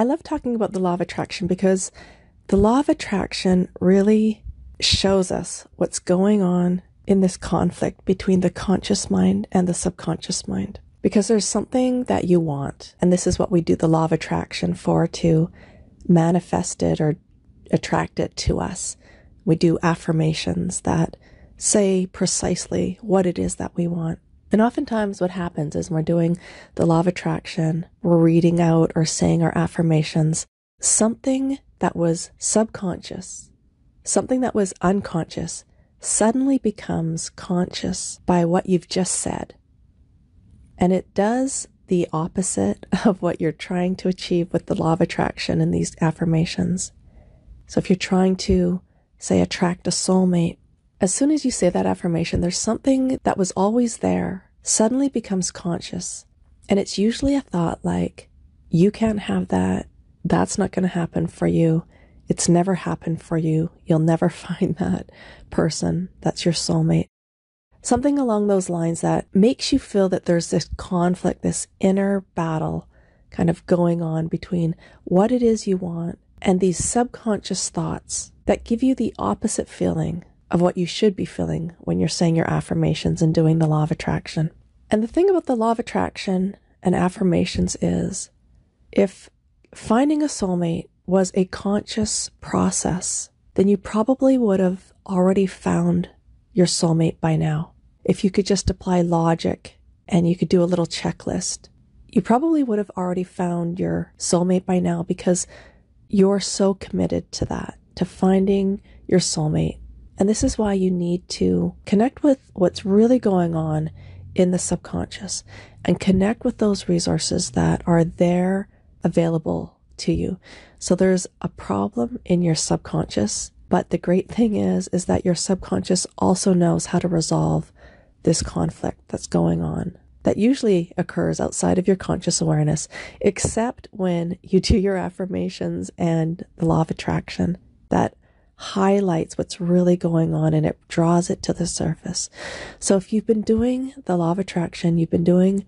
I love talking about the law of attraction because the law of attraction really shows us what's going on in this conflict between the conscious mind and the subconscious mind. Because there's something that you want, and this is what we do the law of attraction for to manifest it or attract it to us. We do affirmations that say precisely what it is that we want. And oftentimes, what happens is we're doing the law of attraction, we're reading out or saying our affirmations, something that was subconscious, something that was unconscious, suddenly becomes conscious by what you've just said. And it does the opposite of what you're trying to achieve with the law of attraction and these affirmations. So if you're trying to, say, attract a soulmate, as soon as you say that affirmation, there's something that was always there suddenly becomes conscious. And it's usually a thought like, you can't have that. That's not going to happen for you. It's never happened for you. You'll never find that person that's your soulmate. Something along those lines that makes you feel that there's this conflict, this inner battle kind of going on between what it is you want and these subconscious thoughts that give you the opposite feeling of what you should be feeling when you're saying your affirmations and doing the law of attraction. And the thing about the law of attraction and affirmations is if finding a soulmate was a conscious process, then you probably would have already found your soulmate by now. If you could just apply logic and you could do a little checklist, you probably would have already found your soulmate by now because you're so committed to that, to finding your soulmate and this is why you need to connect with what's really going on in the subconscious and connect with those resources that are there available to you. So there's a problem in your subconscious, but the great thing is is that your subconscious also knows how to resolve this conflict that's going on that usually occurs outside of your conscious awareness, except when you do your affirmations and the law of attraction that highlights what's really going on and it draws it to the surface. So if you've been doing the law of attraction, you've been doing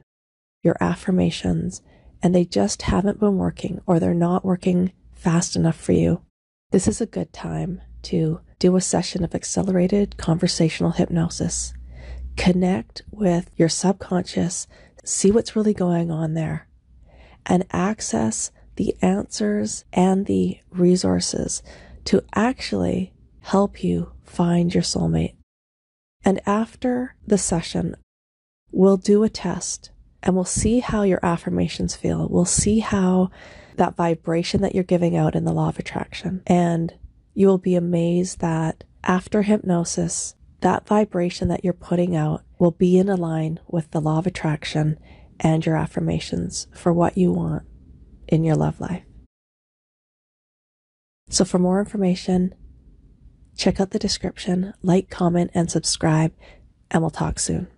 your affirmations and they just haven't been working or they're not working fast enough for you, this is a good time to do a session of accelerated conversational hypnosis. Connect with your subconscious, see what's really going on there, and access the answers and the resources to actually help you find your soulmate. And after the session, we'll do a test and we'll see how your affirmations feel. We'll see how that vibration that you're giving out in the law of attraction. And you will be amazed that after hypnosis, that vibration that you're putting out will be in line with the law of attraction and your affirmations for what you want in your love life. So for more information, check out the description, like, comment, and subscribe, and we'll talk soon.